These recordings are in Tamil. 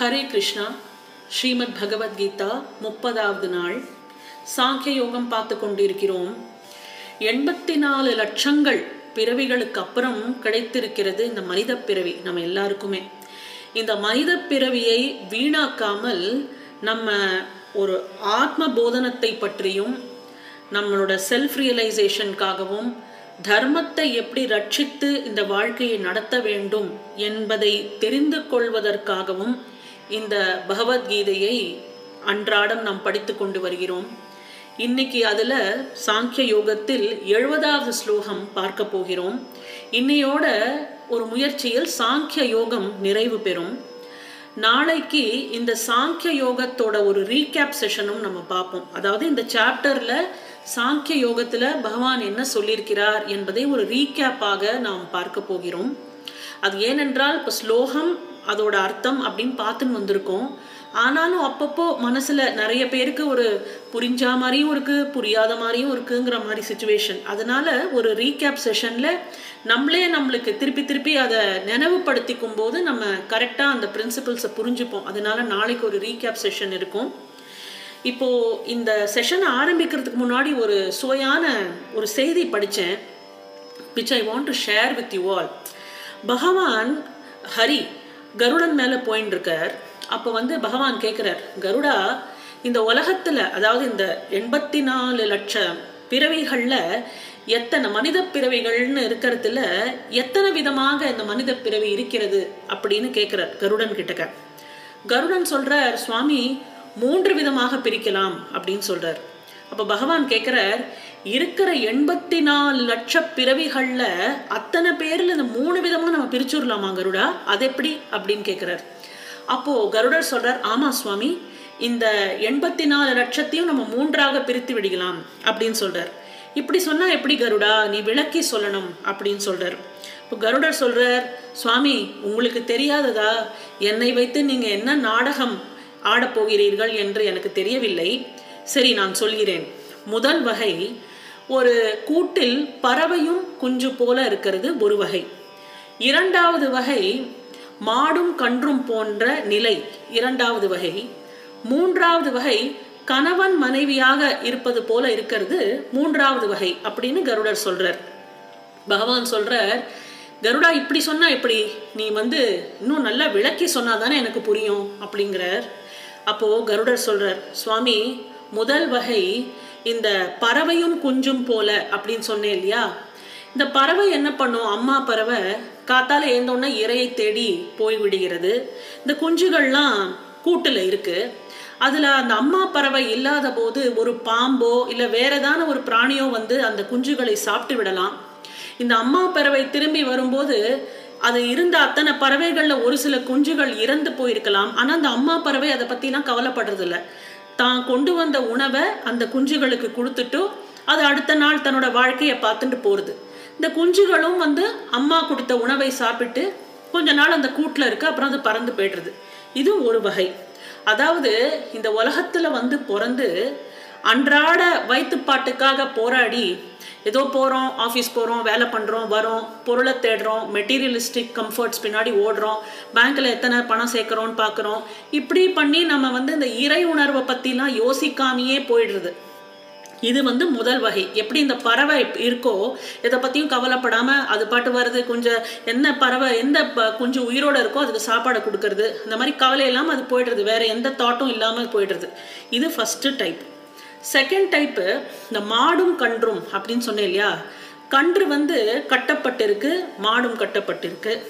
ஹரே கிருஷ்ணா ஸ்ரீமத் பகவத்கீதா முப்பதாவது நாள். சாங்கிய யோகம் பார்த்து கொண்டிருக்கிறோம். எண்பத்தி நாலு லட்சங்கள் பிறவிகளுக்கு அப்புறம் கிடைத்திருக்கிறது இந்த மனித பிறவி நம்ம எல்லாருக்குமே. இந்த மனித பிறவியை வீணாக்காமல் நம்ம ஒரு ஆத்ம போதனத்தை பற்றியும் நம்மளோட செல்ஃப் ரியலைசேஷனுக்காகவும் தர்மத்தை எப்படி ரட்சித்து இந்த வாழ்க்கையை நடத்த வேண்டும் என்பதை தெரிந்து கொள்வதற்காகவும் இந்த பகவத்கீதையை அன்றாடம் நாம் படித்து கொண்டு வருகிறோம். இன்னைக்கு அதில் சாங்கிய யோகத்தில் எழுபதாவது ஸ்லோகம் பார்க்க போகிறோம். இன்னையோட ஒரு முயற்சியில் சாங்கிய யோகம் நிறைவு பெறும். நாளைக்கு இந்த சாங்கிய யோகத்தோட ஒரு ரீகேப் செஷனும் நம்ம பார்ப்போம். அதாவது இந்த சாப்டரில் சாங்கிய யோகத்தில் பகவான் என்ன சொல்லியிருக்கிறார் என்பதை ஒரு ரீகேப்பாக நாம் பார்க்க போகிறோம். அது ஏனென்றால் இப்போ ஸ்லோகம் அதோட அர்த்தம் அப்படின்னு பார்த்துன்னு வந்திருக்கோம். ஆனாலும் அப்பப்போ மனசில் நிறைய பேருக்கு ஒரு புரிஞ்சா மாதிரியும் இருக்குது புரியாத மாதிரியும் இருக்குங்கிற மாதிரி சுச்சுவேஷன் அதனால ஒரு ரீகேப் செஷனில் நம்மளே நம்மளுக்கு திருப்பி திருப்பி அதை நினைவுபடுத்திக்கும் போது நம்ம கரெக்டாக அந்த பிரின்சிபல்ஸை புரிஞ்சுப்போம். அதனால நாளைக்கு ஒரு ரீகேப் செஷன் இருக்கும். இப்போ இந்த செஷனை ஆரம்பிக்கிறதுக்கு முன்னாடி ஒரு சுவையான ஒரு செய்தி படித்தேன் which I want to share with you all Bhagavan Hari Garudan மேலே போயின்னு இருக்கார். அப்போ வந்து பகவான் கேட்குறார் கருடா இந்த உலகத்தில் அதாவது இந்த எண்பத்தி நாலு லட்சம் பிறவிகளில் எத்தனை மனித பிறவிகள்னு இருக்கிறதுல எத்தனை விதமாக இந்த மனித பிறவி இருக்கிறது? அப்படின்னு கேட்குறார் கருடன் கிட்டக்க. கருடன் சொல்கிறார் சுவாமி மூன்று விதமாக பிரிக்கலாம் அப்படின்னு சொல்கிறார் அப்போ பகவான் கேட்குறார் இருக்கிற எண்பத்தி நாலு லட்ச பிறவிகளில் அத்தனை பேரில் இந்த மூணு விதமாக நம்ம பிரிச்சுடலாமா கருடா? அது எப்படி அப்படின்னு கேட்குறாரு அப்போ கருடர் சொல்றார் ஆமா சுவாமி இந்த எண்பத்தி நாலு லட்சத்தையும் நம்ம மூன்றாக பிரித்து விடுகலாம் அப்படின்னு சொல்றார். இப்படி சொன்னால் எப்படி கருடா? நீ விளக்கி சொல்லணும் அப்படின்னு சொல்றார். இப்போ கருடர் சொல்றார் சுவாமி உங்களுக்கு தெரியாததா? என்னை வைத்து நீங்கள் என்ன நாடகம் ஆடப்போகிறீர்கள் என்று எனக்கு தெரியவில்லை. சரி நான் சொல்கிறேன். முதல் வகை ஒரு கூட்டில் பறவையும் குஞ்சு போல இருக்கிறது ஒரு வகை. இரண்டாவது வகை மாடும் கன்றும் போன்ற நிலை இரண்டாவது வகை. மூன்றாவது வகை கணவன் மனைவியாக இருப்பது போல இருக்கிறது மூன்றாவது வகை அப்படின்னு கருடர் சொல்றார். பகவான் சொல்றார் கருடா இப்படி சொன்னா எப்படி? நீ வந்து இன்னும் நல்லா விளக்கி சொன்னாதானே எனக்கு புரியும்? அப்படிங்கிறார். அப்போ கருடர் சொல்றார் சுவாமி முதல் வகை இந்த பறவையும் குஞ்சும் போல அப்படின்னு சொன்னேன் இல்லையா? இந்த பறவை என்ன பண்ணும்? அம்மா பறவை காத்தால ஏந்தோன்னா இறையை தேடி போய் விடுகிறது இந்த குஞ்சுகள்லாம் கூட்டுல இருக்கு. அதுல அந்த அம்மா பறவை இல்லாத போது ஒரு பாம்போ இல்ல வேற ஏதான ஒரு பிராணியோ வந்து அந்த குஞ்சுகளை சாப்பிட்டு விடலாம். இந்த அம்மா பறவை திரும்பி வரும்போது அது இருந்த அத்தனை பறவைகள்ல ஒரு சில குஞ்சுகள் இறந்து போயிருக்கலாம். ஆனா அந்த அம்மா பறவை அதை பத்திலாம் கவலைப்படுறது இல்லை தான் கொண்டு வந்த உணவை அந்த குஞ்சுகளுக்கு கொடுத்துட்டு அது அடுத்த நாள் தன்னோட வாழ்க்கையை பார்த்துட்டு போகிறது இந்த குஞ்சுகளும் வந்து அம்மா கொடுத்த உணவை சாப்பிட்டு கொஞ்ச நாள் அந்த கூட்டில் இருக்கு அப்புறம் அது பறந்து போய்டுறது. இது ஒரு வகை. அதாவது இந்த உலகத்தில் வந்து பிறந்து அன்றாட வயிற்றுப்பாட்டுக்காக போராடி ஏதோ போகிறோம் ஆஃபீஸ் போகிறோம் வேலை பண்ணுறோம் வரோம் பொருளை தேடுறோம் மெட்டீரியலிஸ்டிக் கம்ஃபர்ட்ஸ் பின்னாடி ஓடுறோம் பேங்க்கில் எத்தனை பணம் சேர்க்குறோன்னு பார்க்குறோம். இப்படி பண்ணி நம்ம வந்து இந்த இறை உணர்வை பற்றிலாம் யோசிக்காமையே போயிடுறது. இது வந்து முதல் வகை. எப்படி இந்த பறவை இருக்கோ இதை பற்றியும் கவலைப்படாமல் அது பாட்டு வருது கொஞ்சம் என்ன பறவை எந்த கொஞ்சம் உயிரோடு இருக்கோ அதுக்கு சாப்பாடை கொடுக்கறது. இந்த மாதிரி கவலை இல்லாமல் அது போயிடுறது. வேறு எந்த தாட்டும் இல்லாமல் போயிடுறது. இது ஃபஸ்ட்டு டைப் செகண்ட் டைப்பு இந்த மாடும் கன்றும் அப்படின்னு சொன்னேன் இல்லையா? கன்று வந்து கட்டப்பட்டிருக்கு மாடும் கட்டப்பட்டிருக்கு.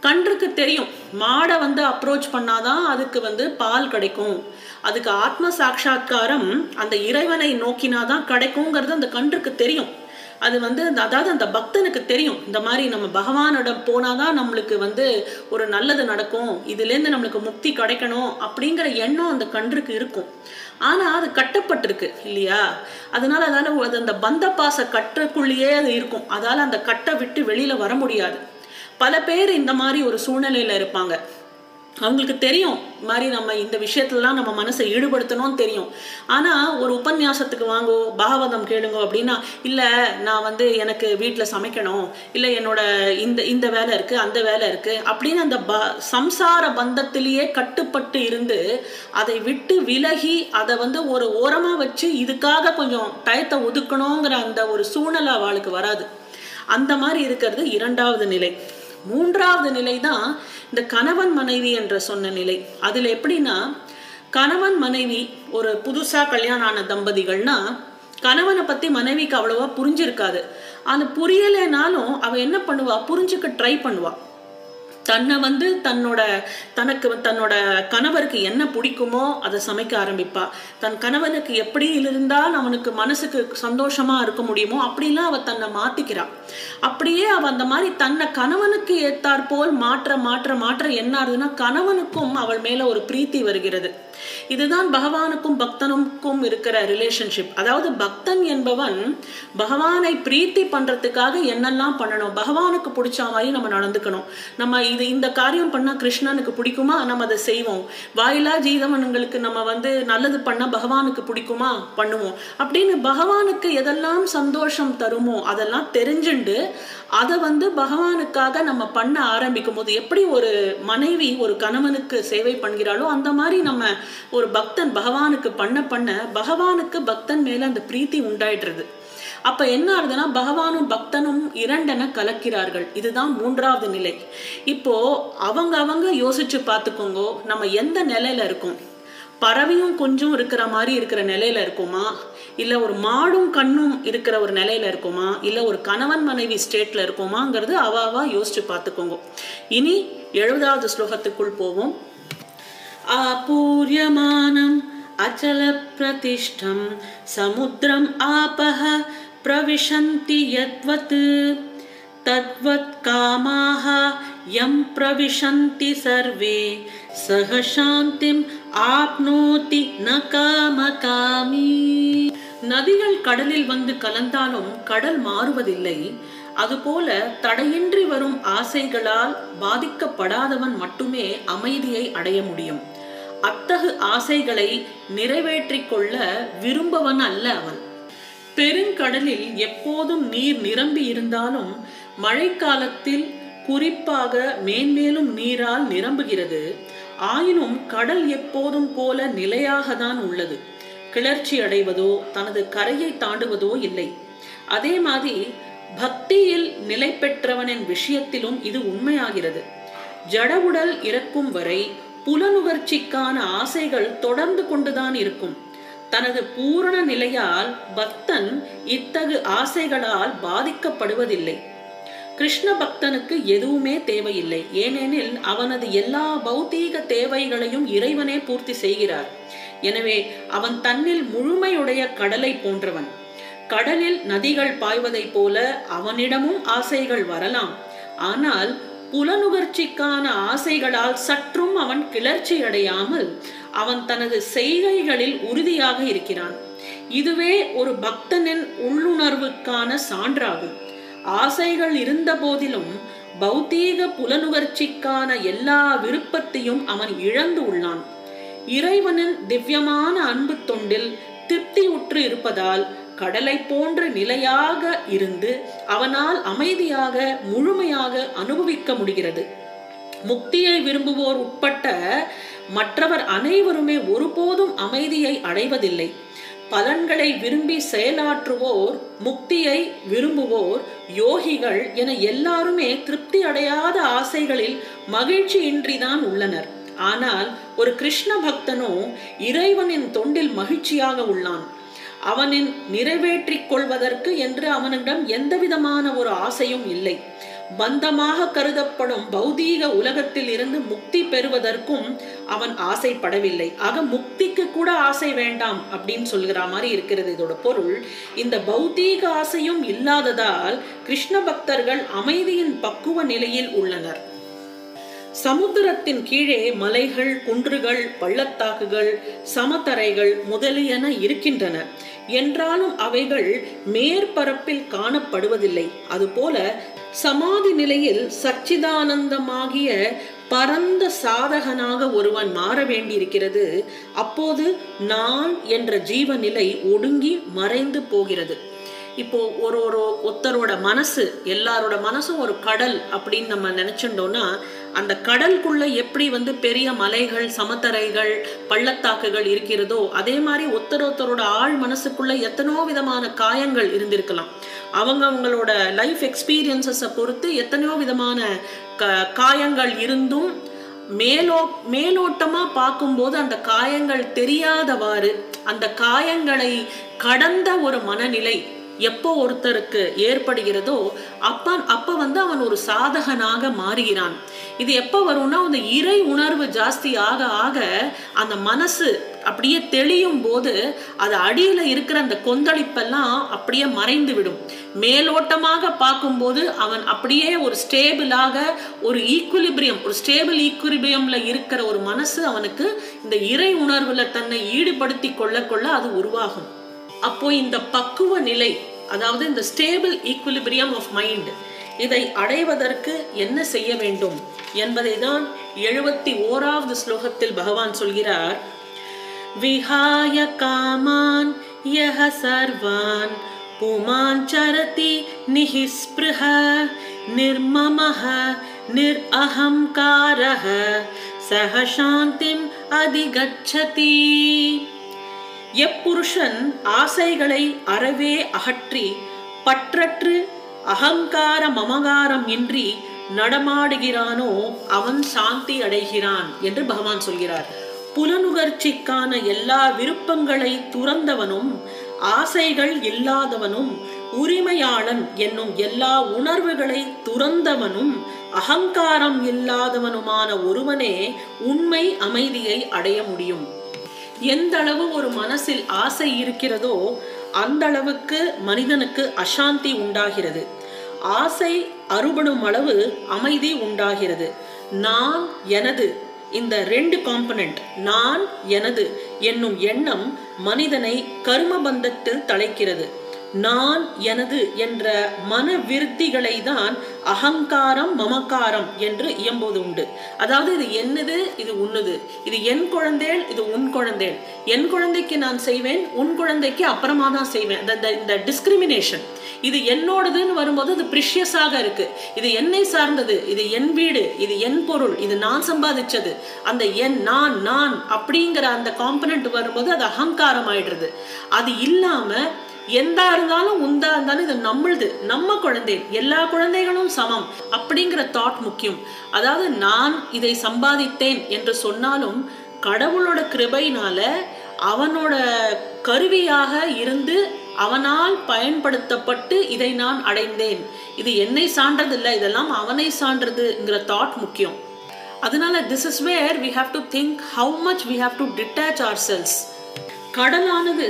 கன்றுக்கு தெரியும் மாடை வந்து அப்ரோச் பண்ணாதான் அதுக்கு வந்து பால் கிடைக்கும். அதுக்கு ஆத்ம சாட்சா்காரம் அந்த இறைவனை நோக்கினாதான் கிடைக்குங்கிறது அந்த கன்றுக்கு தெரியும். அது வந்து அதாவது அந்த பக்தனுக்கு தெரியும். இந்த மாதிரி நம்ம பகவானிடம் போனாதான் நம்மளுக்கு வந்து ஒரு நல்லது நடக்கும். இதுலேருந்து நம்மளுக்கு முக்தி கிடைக்கணும் அப்படிங்கிற எண்ணம் அந்த கன்றுக்கு இருக்கும். ஆனால் அது கட்டப்பட்டிருக்கு இல்லையா? அதனால அதால அது அந்த பந்த பாச கட்டுக்குள்ளேயே அது இருக்கும். அதால அந்த கட்டை விட்டு வெளியில வர முடியாது. பல பேர் இந்த மாதிரி ஒரு சூழ்நிலையில இருப்பாங்க. அவங்களுக்கு தெரியும் மாதிரி நம்ம இந்த விஷயத்துலலாம் நம்ம மனசை ஈடுபடுத்தணும்னு தெரியும். ஆனால் ஒரு உபன்யாசத்துக்கு வாங்கோ பாகவதம் கேளுங்க அப்படின்னா இல்லை நான் வந்து எனக்கு வீட்டில் சமைக்கணும். இல்லை என்னோட இந்த இந்த வேலை இருக்குது அந்த வேலை இருக்குது அப்படின்னு அந்த ப சம்சார பந்தத்திலேயே கட்டுப்பட்டு இருந்து அதை விட்டு விலகி அதை வந்து ஒரு ஓரமாக வச்சு இதுக்காக கொஞ்சம் டயத்தை ஒதுக்கணுங்கிற அந்த ஒரு சூழ்நிலை அவளுக்கு வராது. அந்த மாதிரி இருக்கிறது இரண்டாவது நிலை. மூன்றாவது நிலை தான் இந்த கணவன் மனைவி என்ற சொன்ன நிலை. அதில் எப்படின்னா கணவன் மனைவி ஒரு புதுசாக கல்யாணம் ஆன தம்பதிகள்னா கணவனை பற்றி மனைவிக்கு அவ்வளோவா புரிஞ்சிருக்காது. அது புரியலைனாலும் அவள் என்ன பண்ணுவா? புரிஞ்சுக்க ட்ரை பண்ணுவாள் தன்னை வந்து தன்னோட தனக்கு தன்னோட கணவருக்கு என்ன பிடிக்குமோ அதை சமைக்க ஆரம்பிப்பா. தன் கணவனுக்கு எப்படி இருந்தால் அவனுக்கு மனசுக்கு சந்தோஷமா இருக்க முடியுமோ அப்படிலாம் அவ தன்னை மாற்றிக்கிறாள் அப்படியே அவ அந்த மாதிரி தன்னை கணவனுக்கு ஏற்றாற்போல் மாற்ற மாற்ற மாற்ற என்ன ஆகுதுன்னா கணவனுக்கும் அவள் மேல ஒரு பிரீத்தி வருகிறது. இதுதான் பகவானுக்கும் பக்தனுக்கும் இருக்கிற ரிலேஷன்ஷிப் அதாவது பக்தன் என்பவன் பகவானை பிரீத்தி பண்றதுக்காக என்னெல்லாம் பண்ணணும்? பகவானுக்கு பிடிச்ச மாதிரி நம்ம நடந்துக்கணும். நம்ம இது இந்த காரியம் பண்ணா கிருஷ்ணனுக்கு பிடிக்குமா? நம்ம அதை செய்வோம். வாயிலா ஜீவனங்களுக்கு நம்ம வந்து நல்லது பண்ணா பகவானுக்கு பிடிக்குமா? பண்ணுவோம். அப்படின்னு பகவானுக்கு எதெல்லாம் சந்தோஷம் தருமோ அதெல்லாம் தெரிஞ்சுண்டு அதை வந்து பகவானுக்காக நம்ம பண்ண ஆரம்பிக்கும் போது எப்படி ஒரு மனைவி ஒரு கணவனுக்கு சேவை பண்ணுகிறாளோ அந்த மாதிரி நம்ம ஒரு பக்தன் பகவானுக்கு பண்ண பண்ண பகவானுக்கு பக்தன் மேல அந்த பிரீத்தி உண்டாயிடுறது. அப்ப என்ன ஆகுதுன்னா பகவானும் பக்தனும் இரண்டென கலக்கிறார்கள். இதுதான் மூன்றாவது நிலை. இப்போ அவங்க அவங்க யோசிச்சு பார்த்துக்கோங்க நம்ம எந்த நிலையில இருக்கோம்? பறவையும் கொஞ்சம் இருக்கிற மாதிரி இருக்கிற நிலையில இருக்குமா? இல்ல ஒரு மாடும் கண்ணும் இருக்கிற ஒரு நிலையில இருக்குமா? இல்ல ஒரு கணவன் மனைவி ஸ்டேட்ல இருக்குமாங்கிறது அவாவா யோசிச்சு பார்த்துக்கோங்க. இனி எழுபதாவது ஸ்லோகத்துக்குள் போவோம். आपूर्यमानम् अचलप्रतिष्ठं समुद्रम् आपः प्रविशन्ति यद्वत् तद्वत् कामाः यं प्रविशन्ति सर्वे सह शान्तिम् ஆப்னோதி ந காமகாமி நதிகள் கடலில் வந்து கலந்தாலும் கடல் மாறுவதில்லை அதுபோல தடையின்றி வரும் ஆசைகளால் பாதிக்கப்படாதவன் மட்டுமே அமைதியை அடைய முடியும் அத்தகு ஆசைகளை நிறைவேற்றிக் கொள்ள விரும்பவன் அல்ல அவன். பெருங்கடலில் எப்போதும் நீர் நிரம்பி இருந்தாலும் மழைக்காலத்தில் குறிப்பாக மேன்மேலும் நீரால் நிரம்புகிறது. ஆயினும் கடல் எப்போதும் போல நிலையாக தான் உள்ளது. கிளர்ச்சி அடைவதோ தனது கரையை தாண்டுவதோ இல்லை. அதே மாதிரி பக்தியில் நிலை பெற்றவனின் விஷயத்திலும் இது உண்மையாகிறது. ஜடவுடல் இறக்கும் வரை புலனுகர்ச்சிக்கான ஆசைகள் தொடர்ந்து கொண்டுதான் இருக்கும். தனது பூரண நிலையால் பக்தன் இத்தகு ஆசைகளால் பாதிக்கப்படுவதில்லை. கிருஷ்ண பக்தனுக்கு எதுவுமே தேவையில்லை. ஏனெனில் அவனது எல்லா பௌதீக தேவைகளையும் இறைவனே பூர்த்தி செய்கிறார். எனவே அவன் தன்னில் முழுமையுடைய கடலை போன்றவன். கடலில் நதிகள் பாய்வதைப் போல அவனிடமும் ஆசைகள் வரலாம். ஆனால் புலனுகர்ச்சிக்கான ஆசைகளால் சற்றும் அவன் கிளர்ச்சி அடையாமல் அவன் தனது செய்கைகளில் உறுதியாக இருக்கிறான். இதுவே ஒரு பக்தனின் உள்ளுணர்வுக்கான சான்றாகும். ஆசைகள் இருந்த போதிலும் பௌத்தீக புலனுகர்ச்சிக்கான எல்லா விருப்பத்தையும் அவன் இழந்து உள்ளான். இறைவனின் திவ்யமான அன்பு தொண்டில் திருப்தியுற்று இருப்பதால் கடலை போன்ற நிலையாக இருந்து அவனால் அமைதியாக முழுமையாக அனுபவிக்க முடிகிறது. முக்தியை விரும்புவோர் உட்பட்ட மற்றவர் அனைவருமே ஒருபோதும் அமைதியை அடைவதில்லை. பலன்களை விரும்பி செயலாற்றுவோர் முக்தியை விரும்புவோர் யோகிகள் என எல்லாருமே திருப்தி அடையாத ஆசைகளில் மகிழ்ச்சியின்றிதான் உள்ளனர். ஆனால் ஒரு கிருஷ்ண பக்தனோ இறைவனின் தொண்டில் மகிழ்ச்சியாக உள்ளான். அவனின் நிறைவேற்றிக் கொள்வதற்கு என்று அவனிடம் எந்தவிதமான ஒரு ஆசையும் இல்லை. பந்தமாக கருதப்படும் பௌதீக உலகத்தில் இருந்து முக்தி பெறுவதற்கும் அவன் ஆசைப்படவில்லை. ஆக முக்திக்கு கூட ஆசை வேண்டாம் அப்படின்னு சொல்கிற மாதிரி இருக்கிறது இதோட பொருள். இந்த பௌதீக ஆசையும் இல்லாததால் கிருஷ்ண பக்தர்கள் அமைதியின் பக்குவ நிலையில் உள்ளனர். சமுத்திரத்தின் கீழே மலைகள் குன்றுகள் பள்ளத்தாக்குகள் சமதரைகள் முதலியன இருக்கின்றன. என்றாலும் அவைகள் மேற்பரப்பில் காணப்படுவதில்லை. அதுபோல சமாதி நிலையில் சச்சிதானந்தமாகிய பரந்த சாதகனாக ஒருவன் மாற வேண்டியிருக்கிறது. அப்போது நான் என்ற ஜீவநிலை ஒடுங்கி மறைந்து போகிறது. இப்போ ஒரு ஒரு ஒருத்தரோட மனசு எல்லாரோட மனசும் ஒரு கடல் அப்படின்னு நம்ம நினைச்சுட்டோம்னா அந்த கடலுக்குள்ள எப்படி வந்து பெரிய மலைகள் சமத்தரைகள் பள்ளத்தாக்குகள் இருக்கிறதோ அதே மாதிரி ஒருத்தர் ஒருத்தரோட ஆழ் மனசுக்குள்ள எத்தனோ விதமான காயங்கள் இருந்திருக்கலாம். அவங்க அவங்களோட லைஃப் எக்ஸ்பீரியன்சஸை பொறுத்து எத்தனையோ விதமான க காயங்கள் இருந்தும் மேலோ மேலோட்டமா பார்க்கும்போது அந்த காயங்கள் தெரியாதவாறு அந்த காயங்களை கடந்த ஒரு மனநிலை எப்போ ஒருத்தருக்கு ஏற்படுகிறதோ அப்ப அப்ப வந்து அவன் ஒரு சாதகனாக மாறுகிறான். இது எப்போ வரும்னா அந்த இறை உணர்வு ஜாஸ்தி ஆக ஆக அந்த மனசு அப்படியே தெளியும் போது அது அடியில் இருக்கிற அந்த கொந்தளிப்பெல்லாம் அப்படியே மறைந்து விடும். மேலோட்டமாக பார்க்கும்போது அவன் அப்படியே ஒரு ஸ்டேபிளாக ஒரு ஈக்குலிபிரியம் ஒரு ஸ்டேபிள் ஈக்குலிபிரியம்ல இருக்கிற ஒரு மனசு அவனுக்கு இந்த இறை உணர்வுல தன்னை ஈடுபடுத்தி கொள்ள கொள்ள அது உருவாகும். அப்போ இந்த பக்குவ நிலை அதாவது இந்த ஸ்டேபிள் ஈக்குலிபிரியம் ஆஃப் மைண்ட் இதை அடைவதற்கு என்ன செய்ய வேண்டும் என்பதை தான் எழுபத்தி ஓராவது ஸ்லோகத்தில் பகவான் சொல்கிறார். விஹாய காமான் யஹ சர்வான் புமான் சரதி நிஹிஸ்பிருஹ நிர்மமஹ நிர் அகங்காரஹ சஹ சாந்திம் அதிகச்சதி. எப்புருஷன் ஆசைகளை அறவே அகற்றி பற்றற்று அகங்கார மமகாரம் இன்றி நடமாடுகிறானோ அவன் சாந்தி அடைகிறான் என்று பகவான் சொல்கிறார். புலனுகர்ச்சிக்கான எல்லா விருப்பங்களை துறந்தவனும் ஆசைகள் இல்லாதவனும் உரிமையாளன் என்னும் எல்லா உணர்வுகளை துறந்தவனும் அகங்காரம் இல்லாதவனுமான ஒருவனே உண்மை அமைதியை அடைய முடியும். எந்த அளவு ஒரு மனசில் ஆசை இருக்கிறதோ அந்த அளவுக்கு மனிதனுக்கு அசாந்தி உண்டாகிறது. ஆசை அறுபடும் அளவு அமைதி உண்டாகிறது. நான் எனது. இந்த ரெண்டு காம்பனண்ட் நான் எனது என்னும் எண்ணம் மனிதனை கர்மபந்தத்தில் தலைக்கிறது. நான் எனது என்ற மன விருத்திகளை தான் அகங்காரம் மமக்காரம் என்று இயம்புவது உண்டு. அதாவது இது என்னது இது உன்னுது. இது என் குழந்தேள் இது உன் குழந்தேள் என் குழந்தைக்கு நான் செய்வேன் உன் குழந்தைக்கு அப்புறமா தான் செய்வேன். இந்த டிஸ்கிரிமினேஷன் இது என்னோடதுன்னு வரும்போது அது ப்ரிஷியஸாக இருக்கு. இது என்னை சார்ந்தது இது என் வீடு இது என் பொருள் இது நான் சம்பாதிச்சது. அந்த என் நான் நான் அப்படிங்கிற அந்த காம்பனண்ட் வரும்போது அது அகங்காரம் ஆயிடுறது. அது இல்லாமல் எந்தா இருந்தாலும் உந்தா இருந்தாலும் இது நம்மளுது நம்ம குழந்தை எல்லா குழந்தைகளும் சமம் அப்படிங்கிற தாட் முக்கியம். அதாவது நான் இதை சம்பாதித்தேன் என்று சொன்னாலும் கடவுளோட கிருபையினால அவனோட கருவியாக இருந்து அவனால் பயன்படுத்தப்பட்டு இதை நான் அடைந்தேன். இது என்னை சான்றது இல்லை இதெல்லாம் அவனை சான்றதுங்கிற தாட் முக்கியம். அதனால this is where we have to think how much we have to detach ourselves கடலானது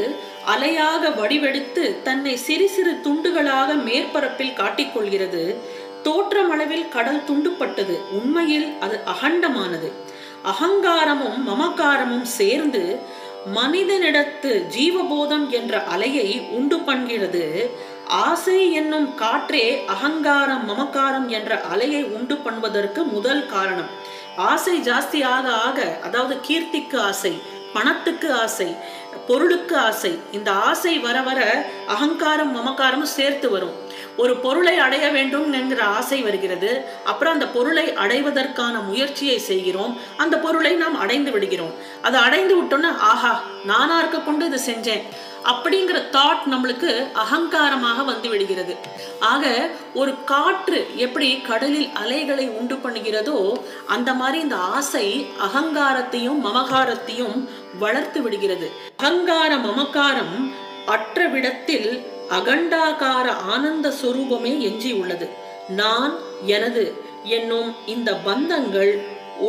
அலையாக வடிவெடுத்து தன்னை சிறு சிறு துண்டுகளாக மேற்பரப்பில் காட்டிக்கொள்கிறது. தோற்றமளவில் கடல் துண்டுப்பட்டது உண்மையில் அது அகண்டமானது. அகங்காரமும் மமக்காரமும் சேர்ந்து மனிதனிடத்து ஜீவபோதம் என்ற அலையை உண்டு பண்ணுகிறது. ஆசை என்னும் காற்றே அகங்காரம் மமக்காரம் என்ற அலையை உண்டு பண்ணுவதற்கு முதல் காரணம். ஆசை ஜாஸ்தி ஆக ஆக அதாவது கீர்த்திக்கு ஆசை. பணத்துக்கு ஆசை பொருளுக்கு ஆசை. இந்த ஆசை வர வர அகங்காரம் மமக்காரமும் சேர்த்து வரும். ஒரு பொருளை அடைய வேண்டும் என்கிற ஆசை வருகிறது. அப்புறம் அந்த பொருளை அடைவதற்கான முயற்சியை செய்கிறோம். அந்த பொருளை நாம் அடைந்து விடுகிறோம். அதை அடைந்து விட்டோன்னா ஆஹா நானா இருக்க கொண்டு இது செஞ்சேன். அப்படிங்கிற தாட் நம்மளுக்கு அகங்காரமாக வந்து விடுகிறது. ஆக ஒரு காற்று எப்படி கடலில் அலைகளை உண்டு பண்ணுகிறதோ அந்த மாதிரி இந்த ஆசை அகங்காரத்தையும் மமகாரத்தையும் வளர்த்து விடுகிறது. அகங்கார மமகாரம் அற்ற விடத்தில் அகண்டாகார ஆனந்த சுரூபமே எஞ்சி உள்ளது. நான் எனது என்னும் இந்த பந்தங்கள்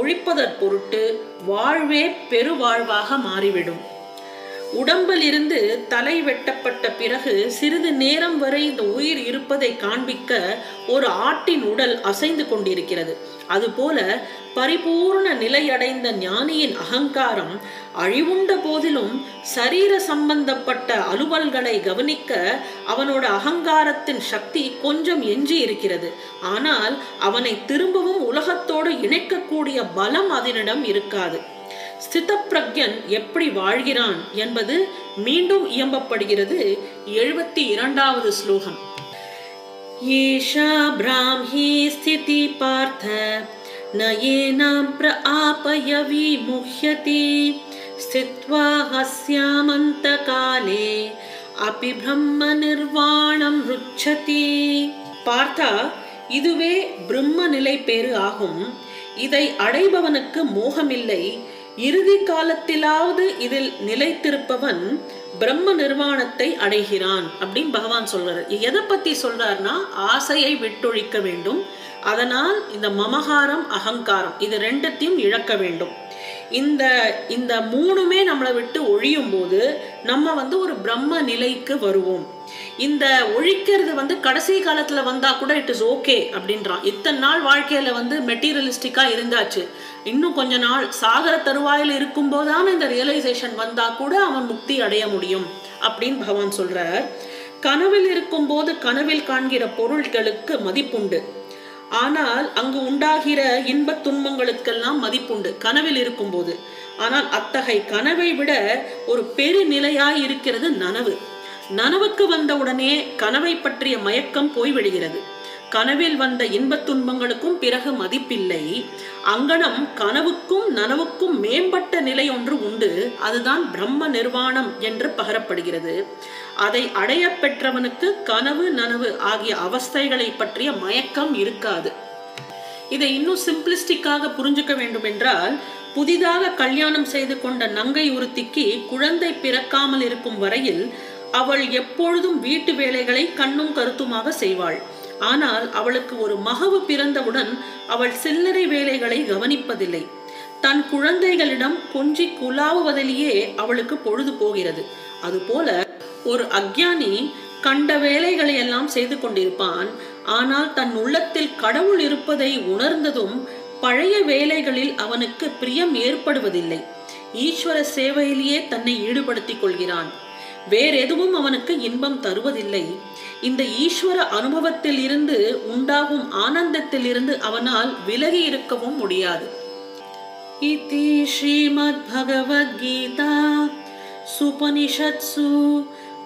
ஒழிப்பதற் பொருட்டு வாழ்வே பெருவாழ்வாக மாறிவிடும். உடம்பில் இருந்து தலை வெட்டப்பட்ட பிறகு சிறிது நேரம் வரை இந்த உயிர் இருப்பதை காண்பிக்க ஒரு ஆட்டின் உடல் அசைந்து கொண்டிருக்கிறது. அதுபோல பரிபூர்ண நிலையடைந்த ஞானியின் அகங்காரம் அழிவுண்ட போதிலும் சரீர சம்பந்தப்பட்ட அலுவல்களை கவனிக்க அவனோட அகங்காரத்தின் சக்தி கொஞ்சம் எஞ்சி இருக்கிறது. ஆனால் அவனை திரும்பவும் உலகத்தோடு இணைக்கக்கூடிய பலம் அதனிடம் இருக்காது. சித்தப்பிரக்யன் எப்படி வாழ்கிறான் என்பது மீண்டும் இயம்பப்படுகிறது எழுபத்தி இரண்டாவது ஸ்லோகம். ஏஷா பிராமி ஸ்திதி பார்த்த நயேனாம் பிர ஆபயவி முஹ்யதி ஸ்தித்வா ஹஸ்யாமந்த காலே அபி பிரம்ம நிர்வாணம் ருச்சதி. பார்த்தா இதுவே பிரம்ம நிலை பேறு ஆகும். இதை அடைபவனுக்கு மோகமில்லை இறுதி காலத்திலாவது இதில் நிலைத்திருப்பவன் பிரம்ம நிர்வாணத்தை அடைகிறான் அப்படின்னு பகவான் சொல்றாரு. எதை பத்தி சொல்றாருன்னா ஆசையை விட்டொழிக்க வேண்டும். அதனால் இந்த மமகாரம் அகங்காரம் இது ரெண்டத்தையும் இழக்க வேண்டும். இந்த இந்த மூணுமே நம்மளை விட்டு ஒழியும் போது நம்ம வந்து ஒரு பிரம்ம நிலைக்கு வருவோம். இந்த ஒழிக்கிறது வந்து கடைசி காலத்துல வந்தா கூட இட் இஸ் ஓகே அப்படின்றான். இத்தனை நாள் வாழ்க்கையில வந்து மெட்டீரியலிஸ்டிக்கா இருந்தாச்சு. இன்னும் கொஞ்ச நாள் சாகர தருவாயில் இருக்கும் போதான இந்த ரியலைசேஷன் வந்தா கூட அவன் முக்தி அடைய முடியும் அப்படின்னு பகவான் சொல்றார். கனவில் இருக்கும் போது கனவில் காண்கிற பொருட்களுக்கு மதிப்புண்டு. ஆனால் அங்கு உண்டாகிற இன்பத் துன்பங்களுக்கெல்லாம் மதிப்புண்டு கனவில் இருக்கும்போது. ஆனால் அத்தகை கனவை விட ஒரு பெருநிலையாய் இருக்கிறது நனவு. நனவுக்கு வந்தவுடனே கனவை பற்றிய மயக்கம் போய்விடுகிறது கனவில் வந்த இன்பத் துன்பங்களுக்கும் பிறகு மதிப்பில்லை. அங்கனம் கனவுக்கும் நனவுக்கும் மேம்பட்ட நிலை ஒன்று உண்டு. அதுதான் பிரம்ம நிர்வாணம் என்று பகரப்படுகிறது. அதை அடைய பெற்றவனுக்கு கனவு நனவு ஆகிய அவஸ்தைகளை பற்றிய மயக்கம் இருக்காது. இதை இன்னும் சிம்பிளிஸ்டிக்காக புரிஞ்சுக்க வேண்டும் என்றால் புதிதாக கல்யாணம் செய்து கொண்ட நங்கை ஒருத்திக்கு குழந்தை பிறக்காமல் இருக்கும் வரையில் அவள் எப்பொழுதும் வீட்டு வேலைகளை கண்ணும் கருத்துமாக செய்வாள். ஆனால் அவளுக்கு ஒரு மகவு பிறந்தவுடன் அவள் சில்லறை வேலைகளை கவனிப்பதில்லை. தன் குழந்தைகளிடம் கொஞ்சி குலாவுவதிலேயே அவளுக்கு பொழுது போகிறது. அதுபோல ஒரு அக்ஞானி கண்ட வேலைகளை எல்லாம் செய்து கொண்டிருப்பான். ஆனால் தன் உள்ளத்தில் கடவுள் இருப்பதை உணர்ந்ததும் பழைய வேலைகளில் அவனுக்கு பிரியம் ஏற்படுவதில்லை. ஈஸ்வர சேவையிலேயே தன்னை ஈடுபடுத்திக் கொள்கிறான். வேறெதுவும் அவனுக்கு இன்பம் தருவதில்லை இந்த ஈஸ்வர அனுபவத்தில் இருந்து உண்டாகும் ஆனந்தத்தில் இருந்து அவனால் விலகி இருக்கவும் முடியாது இதி ஸ்ரீமத் பகவத்கீதா சுபனிஷத்சு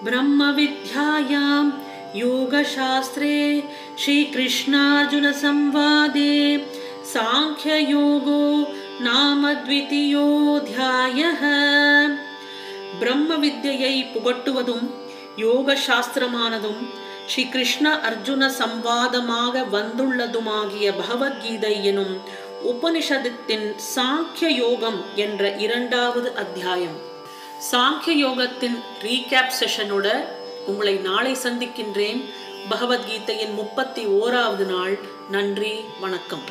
பிரம்ம வித்யாயாம் योगशास्त्रे श्रीकृष्णार्जुनसंवादे साङ्ख्ययोगो नाम द्वितीयोऽध्यायः பிரம்ம வித்யை புகட்டுவதும் யோக சாஸ்திரமானதும் ஸ்ரீ கிருஷ்ண அர்ஜுன சம்வாதமாக வந்துள்ளதுமாகிய பகவத்கீதை எனும் உபனிஷதத்தின் சாங்கிய யோகம் என்ற இரண்டாவது அத்தியாயம். சாங்கிய யோகத்தின் ரீகேப் செஷனோட உங்களை நாளை சந்திக்கின்றேன். பகவத்கீதையின் முப்பத்தி ஓராவது நாள். நன்றி வணக்கம்.